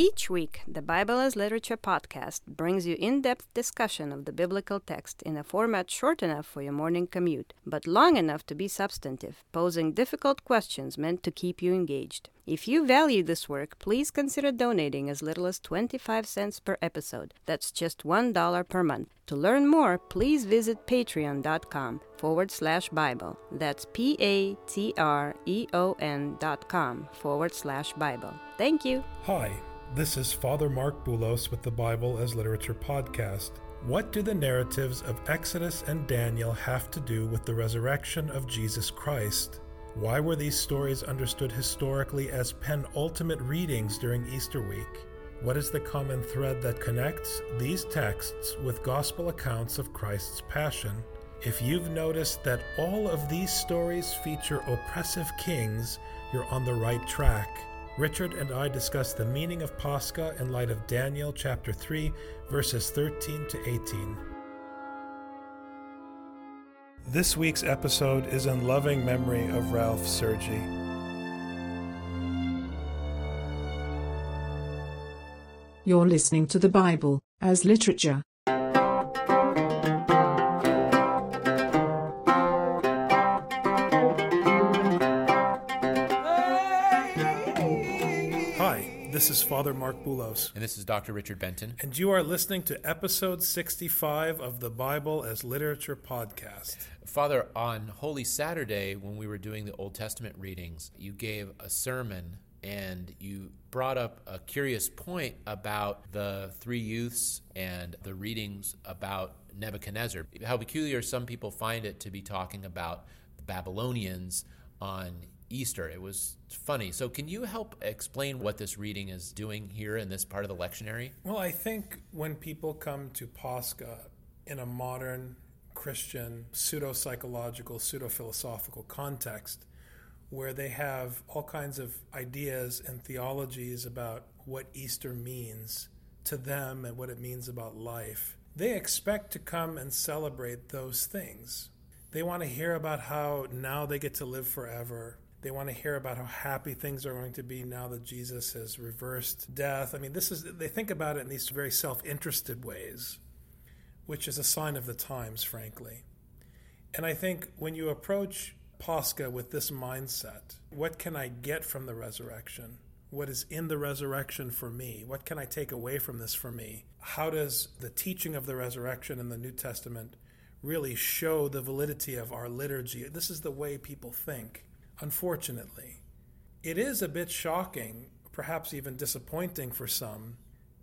Each week, the Bible as Literature podcast brings you in depth discussion of the biblical text in a format short enough for your morning commute, but long enough to be substantive, posing difficult questions meant to keep you engaged. If you value this work, please consider donating as little as 25 cents per episode. That's just $1 per month. To learn more, please visit patreon.com forward slash Bible. That's P A T R E O N dot com forward slash Bible. Thank you. Hi. This is Father Marc Boulos with the Bible as Literature podcast. What do the narratives of Exodus and Daniel have to do with the resurrection of Jesus Christ? Why were these stories understood historically as penultimate readings during Easter week? What is the common thread that connects these texts with gospel accounts of Christ's passion? If you've noticed that all of these stories feature oppressive kings, you're on the right track. Richard and I discuss the meaning of Pascha in light of Daniel chapter 3, verses 13 to 18. This week's episode is in loving memory of Ralph Sergi. You're listening to the Bible as literature. This is Father Marc Boulos. And this is Dr. Richard Benton. And you are listening to episode 65 of the Bible as Literature podcast. Father, on Holy Saturday, when we were doing the Old Testament readings, you gave a sermon and you brought up a curious point about the three youths and the readings about Nebuchadnezzar. How peculiar some people find it to be talking about the Babylonians on Easter. It was funny. So, can you help explain what this reading is doing here in this part of the lectionary? Well, I think when people come to Pascha in a modern Christian pseudo psychological, pseudo philosophical context, where they have all kinds of ideas and theologies about what Easter means to them and what it means about life, they expect to come and celebrate those things. They want to hear about how now they get to live forever they want to hear about how happy things are going to be now that Jesus has reversed death. I mean, this is they think about it in these very self-interested ways, which is a sign of the times, frankly. And I think when you approach Pascha with this mindset, what can I get from the resurrection? What is in the resurrection for me? What can I take away from this for me? How does the teaching of the resurrection in the New Testament really show the validity of our liturgy? This is the way people think unfortunately. It is a bit shocking, perhaps even disappointing for some,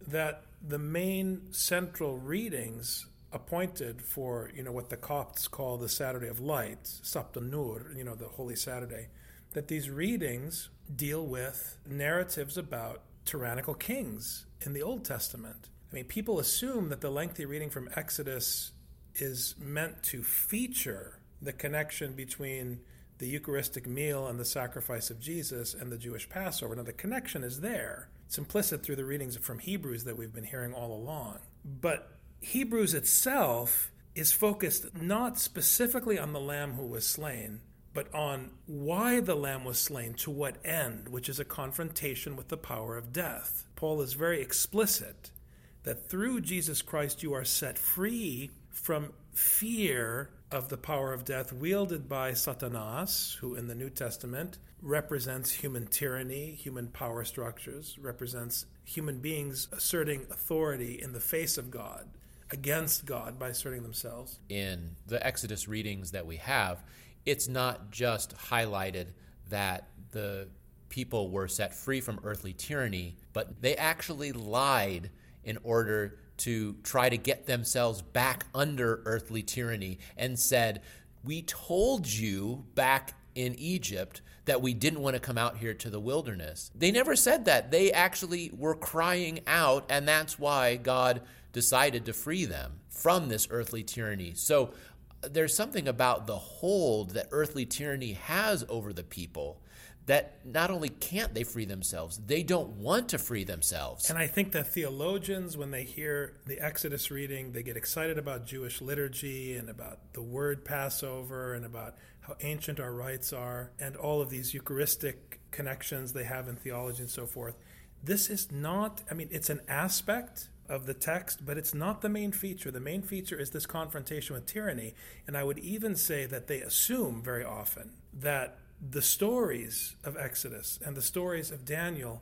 that the main central readings appointed for, you know, what the Copts call the Saturday of Light, Sabta Nur, you know, the Holy Saturday, that these readings deal with narratives about tyrannical kings in the Old Testament. I mean, people assume that the lengthy reading from Exodus is meant to feature the connection between the Eucharistic meal and the sacrifice of Jesus and the Jewish Passover. Now, the connection is there. It's implicit through the readings from Hebrews that we've been hearing all along. But Hebrews itself is focused not specifically on the Lamb who was slain, but on why the Lamb was slain, to what end, which is a confrontation with the power of death. Paul is very explicit that through Jesus Christ you are set free from fear of the power of death wielded by Satanas, who in the New Testament represents human tyranny, human power structures, represents human beings asserting authority in the face of God, against God by asserting themselves. In the Exodus readings that we have, it's not just highlighted that the people were set free from earthly tyranny, but they actually lied in order to try to get themselves back under earthly tyranny and said, We told you back in Egypt that we didn't want to come out here to the wilderness. They never said that. They actually were crying out, and that's why God decided to free them from this earthly tyranny. So there's something about the hold that earthly tyranny has over the people that not only can't they free themselves, they don't want to free themselves. And I think that theologians, when they hear the Exodus reading, they get excited about Jewish liturgy and about the word Passover and about how ancient our rites are and all of these Eucharistic connections they have in theology and so forth. this is not, I mean, it's an aspect of the text, but it's not the main feature. The main feature is this confrontation with tyranny. And I would even say that they assume very often that the stories of Exodus and the stories of Daniel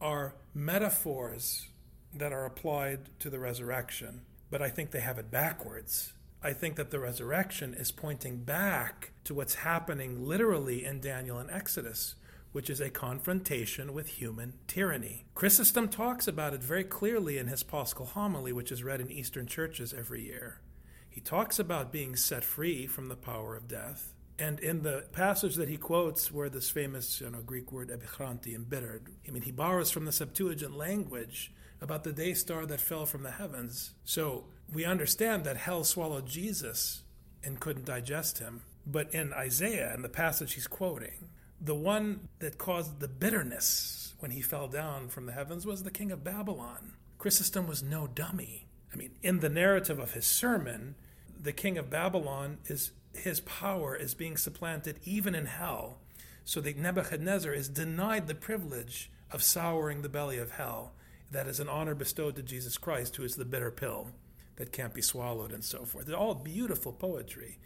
are metaphors that are applied to the resurrection. But I think they have it backwards. I think that the resurrection is pointing back to what's happening literally in Daniel and Exodus which is a confrontation with human tyranny. Chrysostom talks about it very clearly in his Paschal homily, which is read in Eastern churches every year. He talks about being set free from the power of death. And in the passage that he quotes, where this famous you know, Greek word epikranthe, embittered, I mean, he borrows from the Septuagint language about the day star that fell from the heavens. So we understand that hell swallowed Jesus and couldn't digest him. But in Isaiah, in the passage he's quoting, the one that caused the bitterness when he fell down from the heavens was the king of Babylon. Chrysostom was no dummy. I mean, in the narrative of his sermon, the king of Babylon is his power is being supplanted even in hell, so that Nebuchadnezzar is denied the privilege of souring the belly of hell. That is an honor bestowed to Jesus Christ, who is the bitter pill that can't be swallowed, and so forth. They're all beautiful poetry.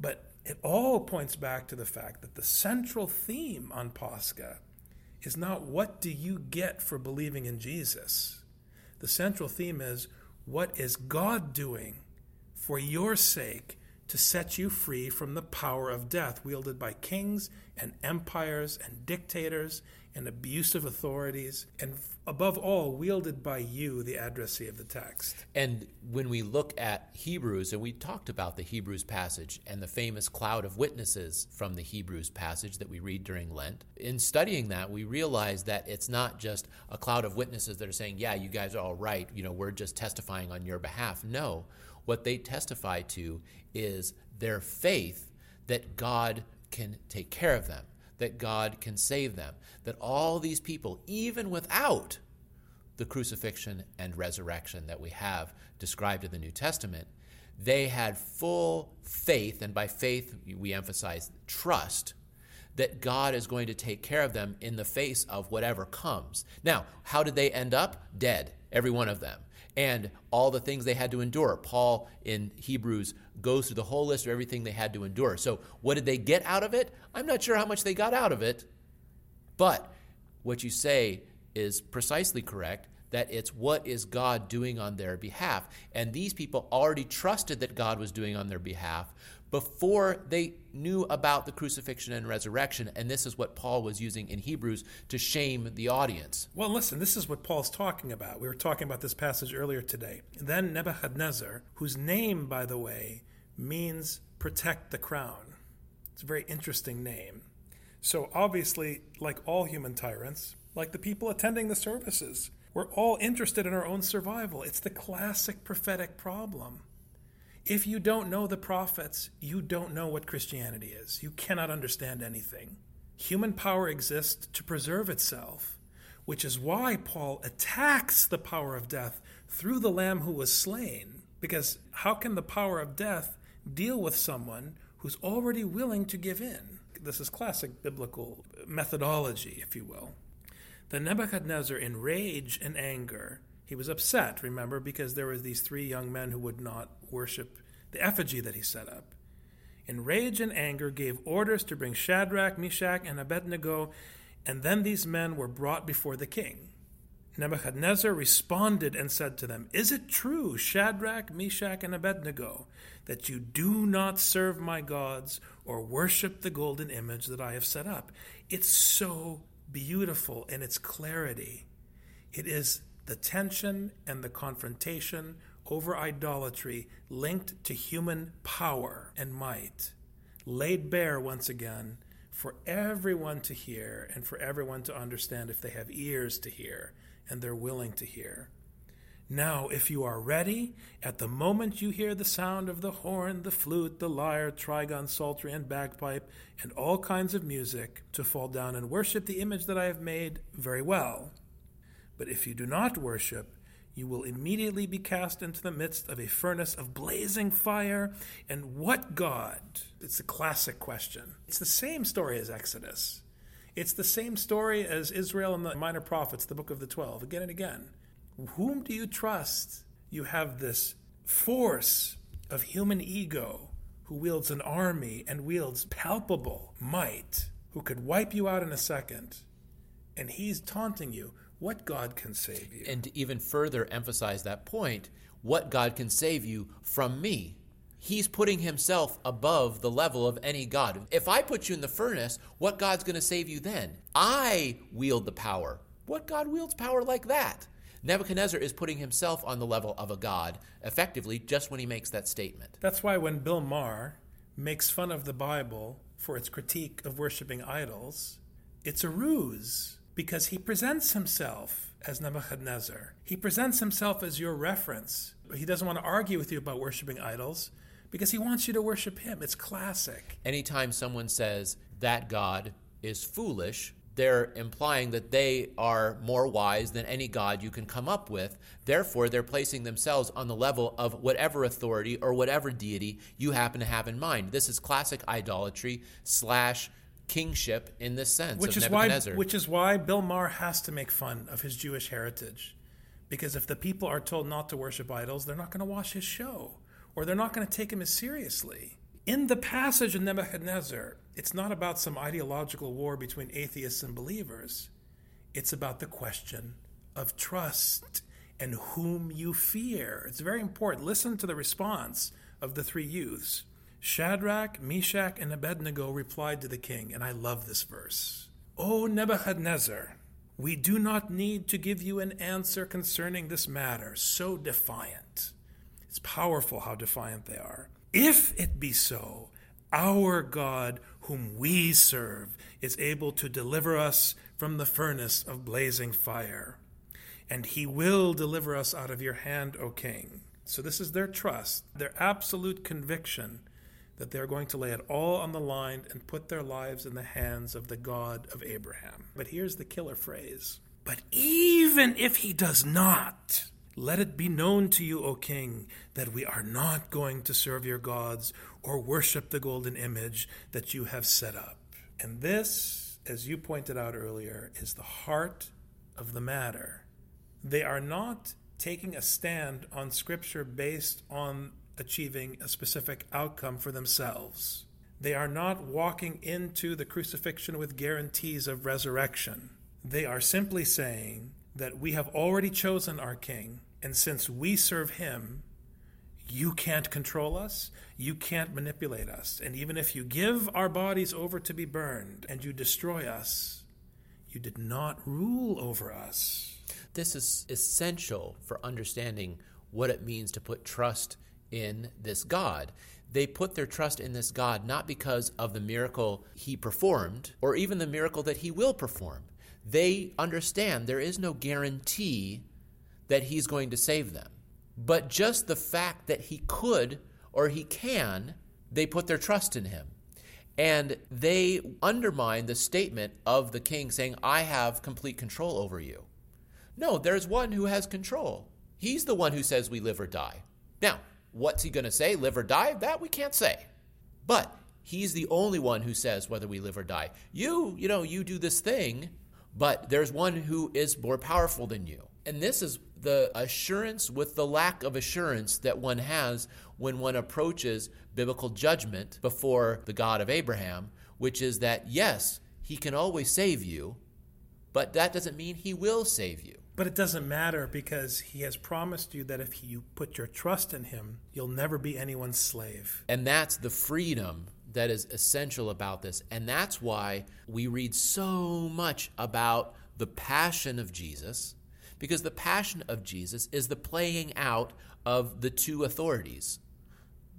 But it all points back to the fact that the central theme on Pascha is not what do you get for believing in Jesus. The central theme is what is God doing for your sake to set you free from the power of death wielded by kings and empires and dictators and abusive authorities, and above all, wielded by you, the addressee of the text. And when we look at Hebrews, and we talked about the Hebrews passage and the famous cloud of witnesses from the Hebrews passage that we read during Lent, in studying that, we realize that it's not just a cloud of witnesses that are saying, yeah, you guys are all right, you know, we're just testifying on your behalf. No, what they testify to is their faith that God can take care of them that God can save them. That all these people, even without the crucifixion and resurrection that we have described in the New Testament, they had full faith, and by faith we emphasize trust, that God is going to take care of them in the face of whatever comes. Now, how did they end up? Dead, every one of them and all the things they had to endure. Paul in Hebrews goes through the whole list of everything they had to endure. So, what did they get out of it? I'm not sure how much they got out of it, but what you say is precisely correct that it's what is God doing on their behalf. And these people already trusted that God was doing on their behalf before they knew about the crucifixion and resurrection. And this is what Paul was using in Hebrews to shame the audience. Well, listen, this is what Paul's talking about. We were talking about this passage earlier today. Then Nebuchadnezzar, whose name, by the way, means protect the crown. It's a very interesting name. So, obviously, like all human tyrants, like the people attending the services, we're all interested in our own survival. It's the classic prophetic problem. If you don't know the prophets, you don't know what Christianity is. You cannot understand anything. Human power exists to preserve itself, which is why Paul attacks the power of death through the Lamb who was slain. Because how can the power of death deal with someone who's already willing to give in? This is classic biblical methodology, if you will. The Nebuchadnezzar, in rage and anger, he was upset, remember, because there were these three young men who would not worship the effigy that he set up. In rage and anger, gave orders to bring Shadrach, Meshach, and Abednego, and then these men were brought before the king. Nebuchadnezzar responded and said to them, Is it true, Shadrach, Meshach, and Abednego, that you do not serve my gods or worship the golden image that I have set up? It's so beautiful in its clarity. It is the tension and the confrontation over idolatry linked to human power and might, laid bare once again for everyone to hear and for everyone to understand if they have ears to hear and they're willing to hear. Now, if you are ready, at the moment you hear the sound of the horn, the flute, the lyre, trigon, psaltery, and bagpipe, and all kinds of music, to fall down and worship the image that I have made, very well. But if you do not worship, you will immediately be cast into the midst of a furnace of blazing fire. And what God? It's a classic question. It's the same story as Exodus. It's the same story as Israel and the minor prophets, the book of the 12, again and again. Whom do you trust? You have this force of human ego who wields an army and wields palpable might, who could wipe you out in a second. And he's taunting you. What God can save you? And to even further emphasize that point, what God can save you from me. He's putting himself above the level of any God. If I put you in the furnace, what God's going to save you then? I wield the power. What God wields power like that? Nebuchadnezzar is putting himself on the level of a God, effectively, just when he makes that statement. That's why when Bill Maher makes fun of the Bible for its critique of worshiping idols, it's a ruse because he presents himself as Nebuchadnezzar. He presents himself as your reference. He doesn't want to argue with you about worshiping idols because he wants you to worship him. It's classic. Anytime someone says that God is foolish, they're implying that they are more wise than any God you can come up with. Therefore, they're placing themselves on the level of whatever authority or whatever deity you happen to have in mind. This is classic idolatry slash kingship in this sense which of is why Nebuchadnezzar. which is why Bill Maher has to make fun of his Jewish heritage. Because if the people are told not to worship idols, they're not going to watch his show or they're not going to take him as seriously. In the passage in Nebuchadnezzar, it's not about some ideological war between atheists and believers. It's about the question of trust and whom you fear. It's very important. Listen to the response of the three youths. Shadrach, Meshach, and Abednego replied to the king, and I love this verse. O Nebuchadnezzar, we do not need to give you an answer concerning this matter, so defiant. It's powerful how defiant they are. If it be so, our God, whom we serve, is able to deliver us from the furnace of blazing fire. And he will deliver us out of your hand, O king. So, this is their trust, their absolute conviction that they're going to lay it all on the line and put their lives in the hands of the God of Abraham. But here's the killer phrase But even if he does not, let it be known to you, O king, that we are not going to serve your gods or worship the golden image that you have set up. And this, as you pointed out earlier, is the heart of the matter. They are not taking a stand on Scripture based on achieving a specific outcome for themselves. They are not walking into the crucifixion with guarantees of resurrection. They are simply saying that we have already chosen our King, and since we serve Him, you can't control us, you can't manipulate us. And even if you give our bodies over to be burned and you destroy us, you did not rule over us. This is essential for understanding what it means to put trust in this God. They put their trust in this God not because of the miracle he performed or even the miracle that he will perform. They understand there is no guarantee that he's going to save them. But just the fact that he could or he can, they put their trust in him. And they undermine the statement of the king saying, I have complete control over you. No, there's one who has control. He's the one who says we live or die. Now, what's he going to say, live or die? That we can't say. But he's the only one who says whether we live or die. You, you know, you do this thing, but there's one who is more powerful than you. And this is the assurance with the lack of assurance that one has when one approaches biblical judgment before the God of Abraham, which is that, yes, he can always save you, but that doesn't mean he will save you. But it doesn't matter because he has promised you that if you put your trust in him, you'll never be anyone's slave. And that's the freedom that is essential about this. And that's why we read so much about the passion of Jesus, because the passion of Jesus is the playing out of the two authorities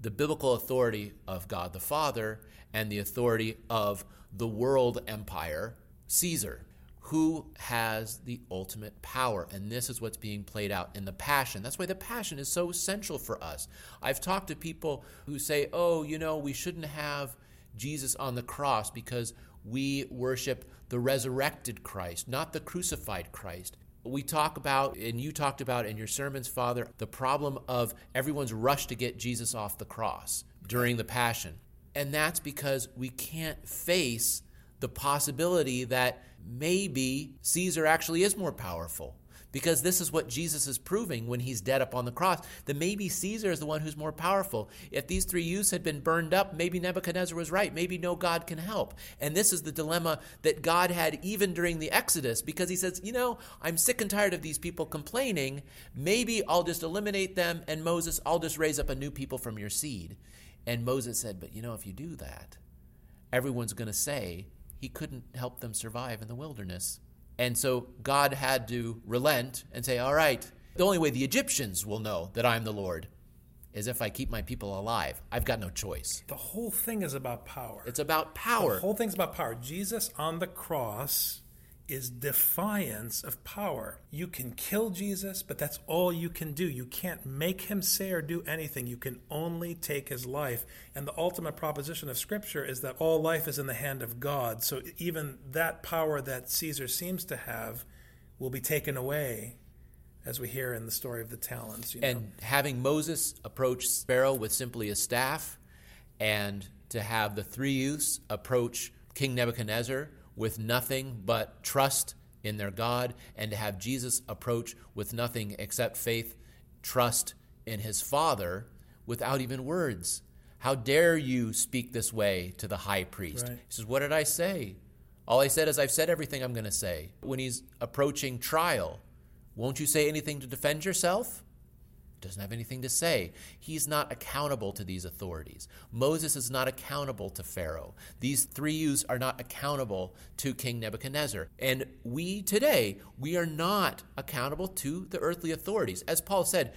the biblical authority of God the Father and the authority of the world empire, Caesar who has the ultimate power. And this is what's being played out in the passion. That's why the passion is so essential for us. I've talked to people who say, oh, you know, we shouldn't have Jesus on the cross because we worship the resurrected Christ, not the crucified Christ. We talk about, and you talked about in your sermons, Father, the problem of everyone's rush to get Jesus off the cross during the Passion. And that's because we can't face the possibility that maybe Caesar actually is more powerful because this is what Jesus is proving when he's dead up on the cross that maybe Caesar is the one who's more powerful. If these three youths had been burned up, maybe Nebuchadnezzar was right. Maybe no God can help. And this is the dilemma that God had even during the Exodus because he says, You know, I'm sick and tired of these people complaining. Maybe I'll just eliminate them. And Moses, I'll just raise up a new people from your seed. And Moses said, But you know, if you do that, everyone's going to say he couldn't help them survive in the wilderness. And so God had to relent and say, All right, the only way the Egyptians will know that I'm the Lord is if I keep my people alive. I've got no choice. The whole thing is about power. It's about power. The whole thing's about power. Jesus on the cross is defiance of power. You can kill Jesus, but that's all you can do. You can't make him say or do anything. You can only take his life. And the ultimate proposition of Scripture is that all life is in the hand of God. So even that power that Caesar seems to have will be taken away. As we hear in the story of the talents. You know? And having Moses approach Pharaoh with simply a staff, and to have the three youths approach King Nebuchadnezzar with nothing but trust in their God, and to have Jesus approach with nothing except faith, trust in his Father without even words. How dare you speak this way to the high priest? Right. He says, What did I say? All I said is, I've said everything I'm going to say. When he's approaching trial, won't you say anything to defend yourself? Doesn't have anything to say. He's not accountable to these authorities. Moses is not accountable to Pharaoh. These three youths are not accountable to King Nebuchadnezzar. And we today, we are not accountable to the earthly authorities. As Paul said,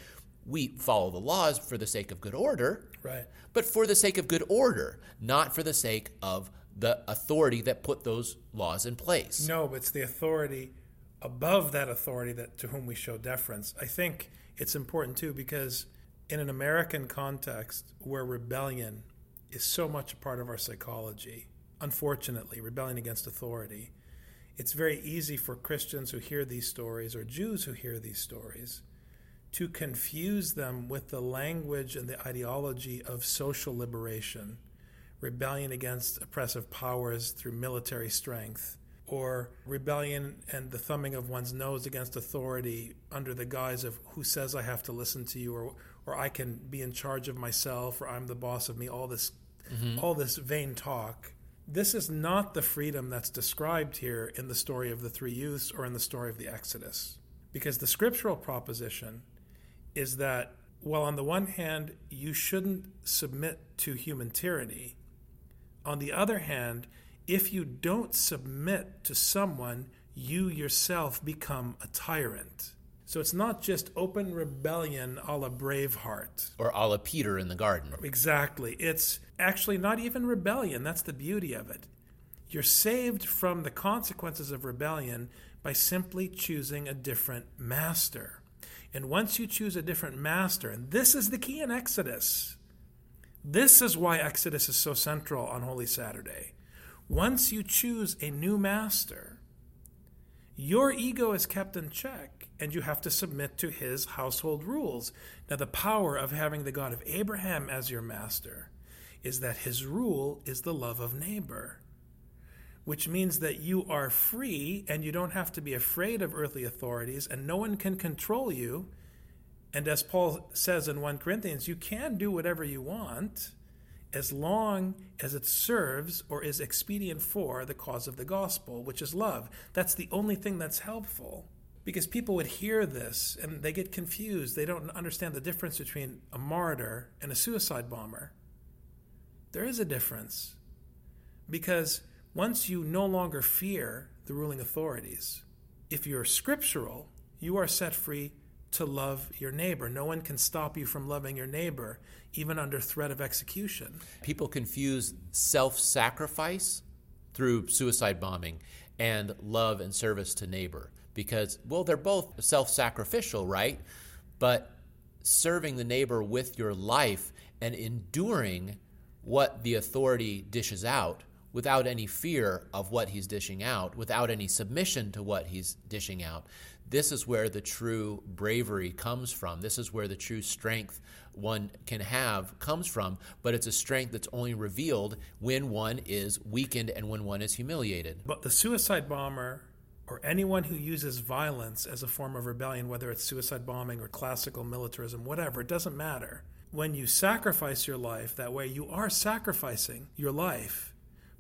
we follow the laws for the sake of good order, right. but for the sake of good order, not for the sake of the authority that put those laws in place. No, but it's the authority above that authority that to whom we show deference. I think it's important too because in an American context where rebellion is so much a part of our psychology, unfortunately, rebellion against authority, it's very easy for Christians who hear these stories or Jews who hear these stories to confuse them with the language and the ideology of social liberation, rebellion against oppressive powers through military strength or rebellion and the thumbing of one's nose against authority under the guise of who says I have to listen to you or or I can be in charge of myself or I'm the boss of me all this mm-hmm. all this vain talk. This is not the freedom that's described here in the story of the three youths or in the story of the Exodus. Because the scriptural proposition is that while on the one hand you shouldn't submit to human tyranny. On the other hand if you don't submit to someone, you yourself become a tyrant. So it's not just open rebellion a la Braveheart. Or a la Peter in the garden. Exactly. It's actually not even rebellion. That's the beauty of it. You're saved from the consequences of rebellion by simply choosing a different master. And once you choose a different master, and this is the key in Exodus, this is why Exodus is so central on Holy Saturday. Once you choose a new master, your ego is kept in check and you have to submit to his household rules. Now, the power of having the God of Abraham as your master is that his rule is the love of neighbor, which means that you are free and you don't have to be afraid of earthly authorities and no one can control you. And as Paul says in 1 Corinthians, you can do whatever you want as long as it serves or is expedient for the cause of the gospel, which is love. That's the only thing that's helpful. Because people would hear this and they get confused. They don't understand the difference between a martyr and a suicide bomber. There is a difference. Because once you no longer fear the ruling authorities, if you're scriptural, you are set free to love your neighbor. No one can stop you from loving your neighbor, even under threat of execution. People confuse self sacrifice through suicide bombing and love and service to neighbor because, well, they're both self sacrificial, right? But serving the neighbor with your life and enduring what the authority dishes out without any fear of what he's dishing out, without any submission to what he's dishing out, This is where the true bravery comes from. This is where the true strength one can have comes from, but it's a strength that's only revealed when one is weakened and when one is humiliated. But the suicide bomber or anyone who uses violence as a form of rebellion, whether it's suicide bombing or classical militarism, whatever, it doesn't matter. When you sacrifice your life that way, you are sacrificing your life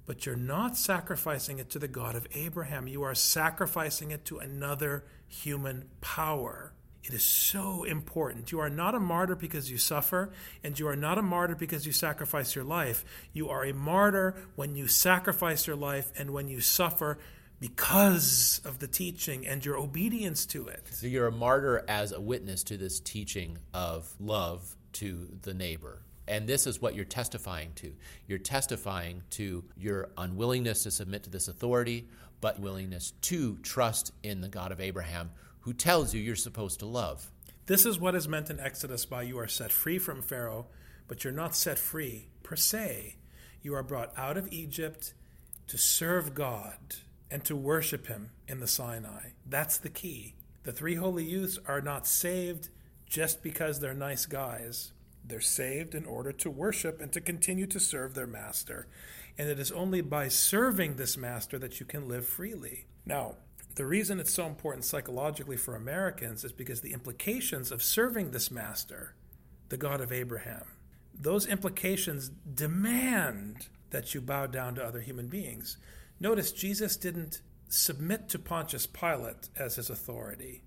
but you're not sacrificing it to the God of Abraham. You are sacrificing it to another human power. It is so important. You are not a martyr because you suffer, and you are not a martyr because you sacrifice your life. You are a martyr when you sacrifice your life and when you suffer because of the teaching and your obedience to it. So you're a martyr as a witness to this teaching of love to the neighbor. And this is what you're testifying to. You're testifying to your unwillingness to submit to this authority, but willingness to trust in the God of Abraham who tells you you're supposed to love. This is what is meant in Exodus by you are set free from Pharaoh, but you're not set free per se. You are brought out of Egypt to serve God and to worship Him in the Sinai. That's the key. The three holy youths are not saved just because they're nice guys. They're saved in order to worship and to continue to serve their master. And it is only by serving this master that you can live freely. Now, the reason it's so important psychologically for Americans is because the implications of serving this master, the God of Abraham, those implications demand that you bow down to other human beings. Notice Jesus didn't submit to Pontius Pilate as his authority,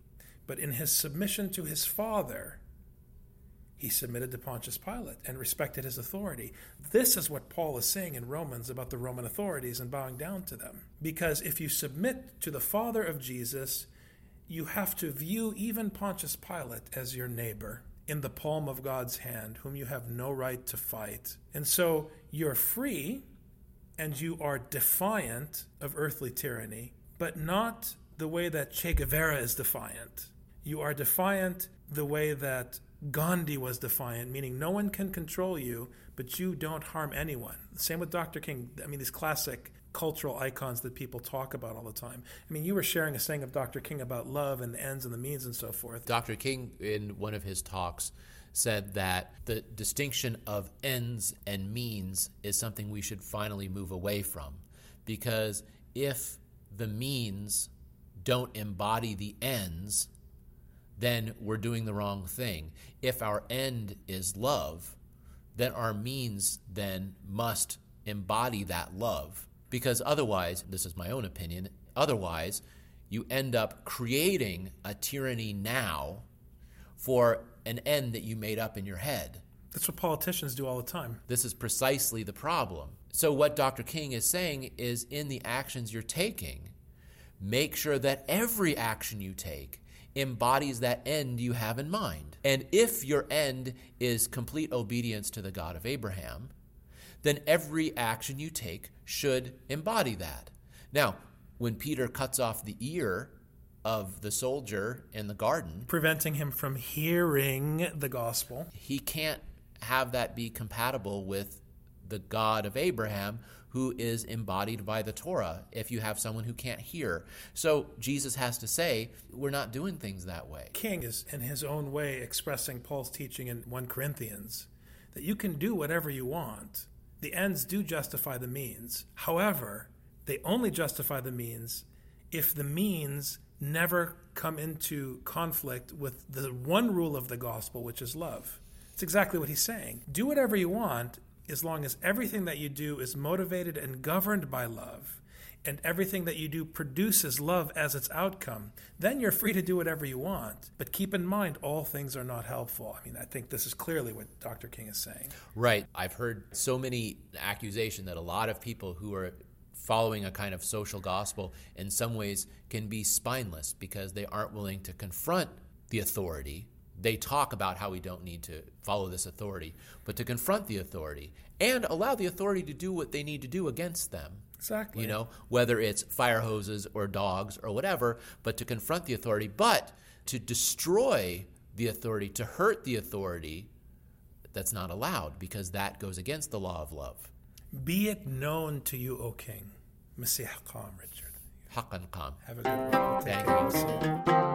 but in his submission to his Father, he submitted to Pontius Pilate and respected his authority. This is what Paul is saying in Romans about the Roman authorities and bowing down to them. Because if you submit to the Father of Jesus, you have to view even Pontius Pilate as your neighbor in the palm of God's hand, whom you have no right to fight. And so you're free and you are defiant of earthly tyranny, but not the way that Che Guevara is defiant. You are defiant the way that Gandhi was defiant, meaning no one can control you, but you don't harm anyone. Same with Dr. King. I mean, these classic cultural icons that people talk about all the time. I mean, you were sharing a saying of Dr. King about love and the ends and the means and so forth. Dr. King, in one of his talks, said that the distinction of ends and means is something we should finally move away from. Because if the means don't embody the ends, then we're doing the wrong thing. If our end is love, then our means then must embody that love. Because otherwise, this is my own opinion, otherwise, you end up creating a tyranny now for an end that you made up in your head. That's what politicians do all the time. This is precisely the problem. So, what Dr. King is saying is in the actions you're taking, make sure that every action you take embodies that end you have in mind. And if your end is complete obedience to the God of Abraham, then every action you take should embody that. Now, when Peter cuts off the ear of the soldier in the garden, preventing him from hearing the gospel, he can't have that be compatible with the God of Abraham, who is embodied by the Torah if you have someone who can't hear. So Jesus has to say, we're not doing things that way. King is, in his own way, expressing Paul's teaching in 1 Corinthians that you can do whatever you want. The ends do justify the means. However, they only justify the means if the means never come into conflict with the one rule of the gospel, which is love. It's exactly what he's saying. Do whatever you want as long as everything that you do is motivated and governed by love, and everything that you do produces love as its outcome, then you're free to do whatever you want. But keep in mind, all things are not helpful. I mean, I think this is clearly what Dr. King is saying. Right. I've heard so many accusations that a lot of people who are following a kind of social gospel in some ways can be spineless because they aren't willing to confront the authority they talk about how we don't need to follow this authority, but to confront the authority and allow the authority to do what they need to do against them. Exactly. You know, whether it's fire hoses or dogs or whatever, but to confront the authority, but to destroy the authority, to hurt the authority, that's not allowed because that goes against the law of love. Be it known to you, O King. Masih Qam, Richard. Haqqan Qam. Have a good one. Thank you.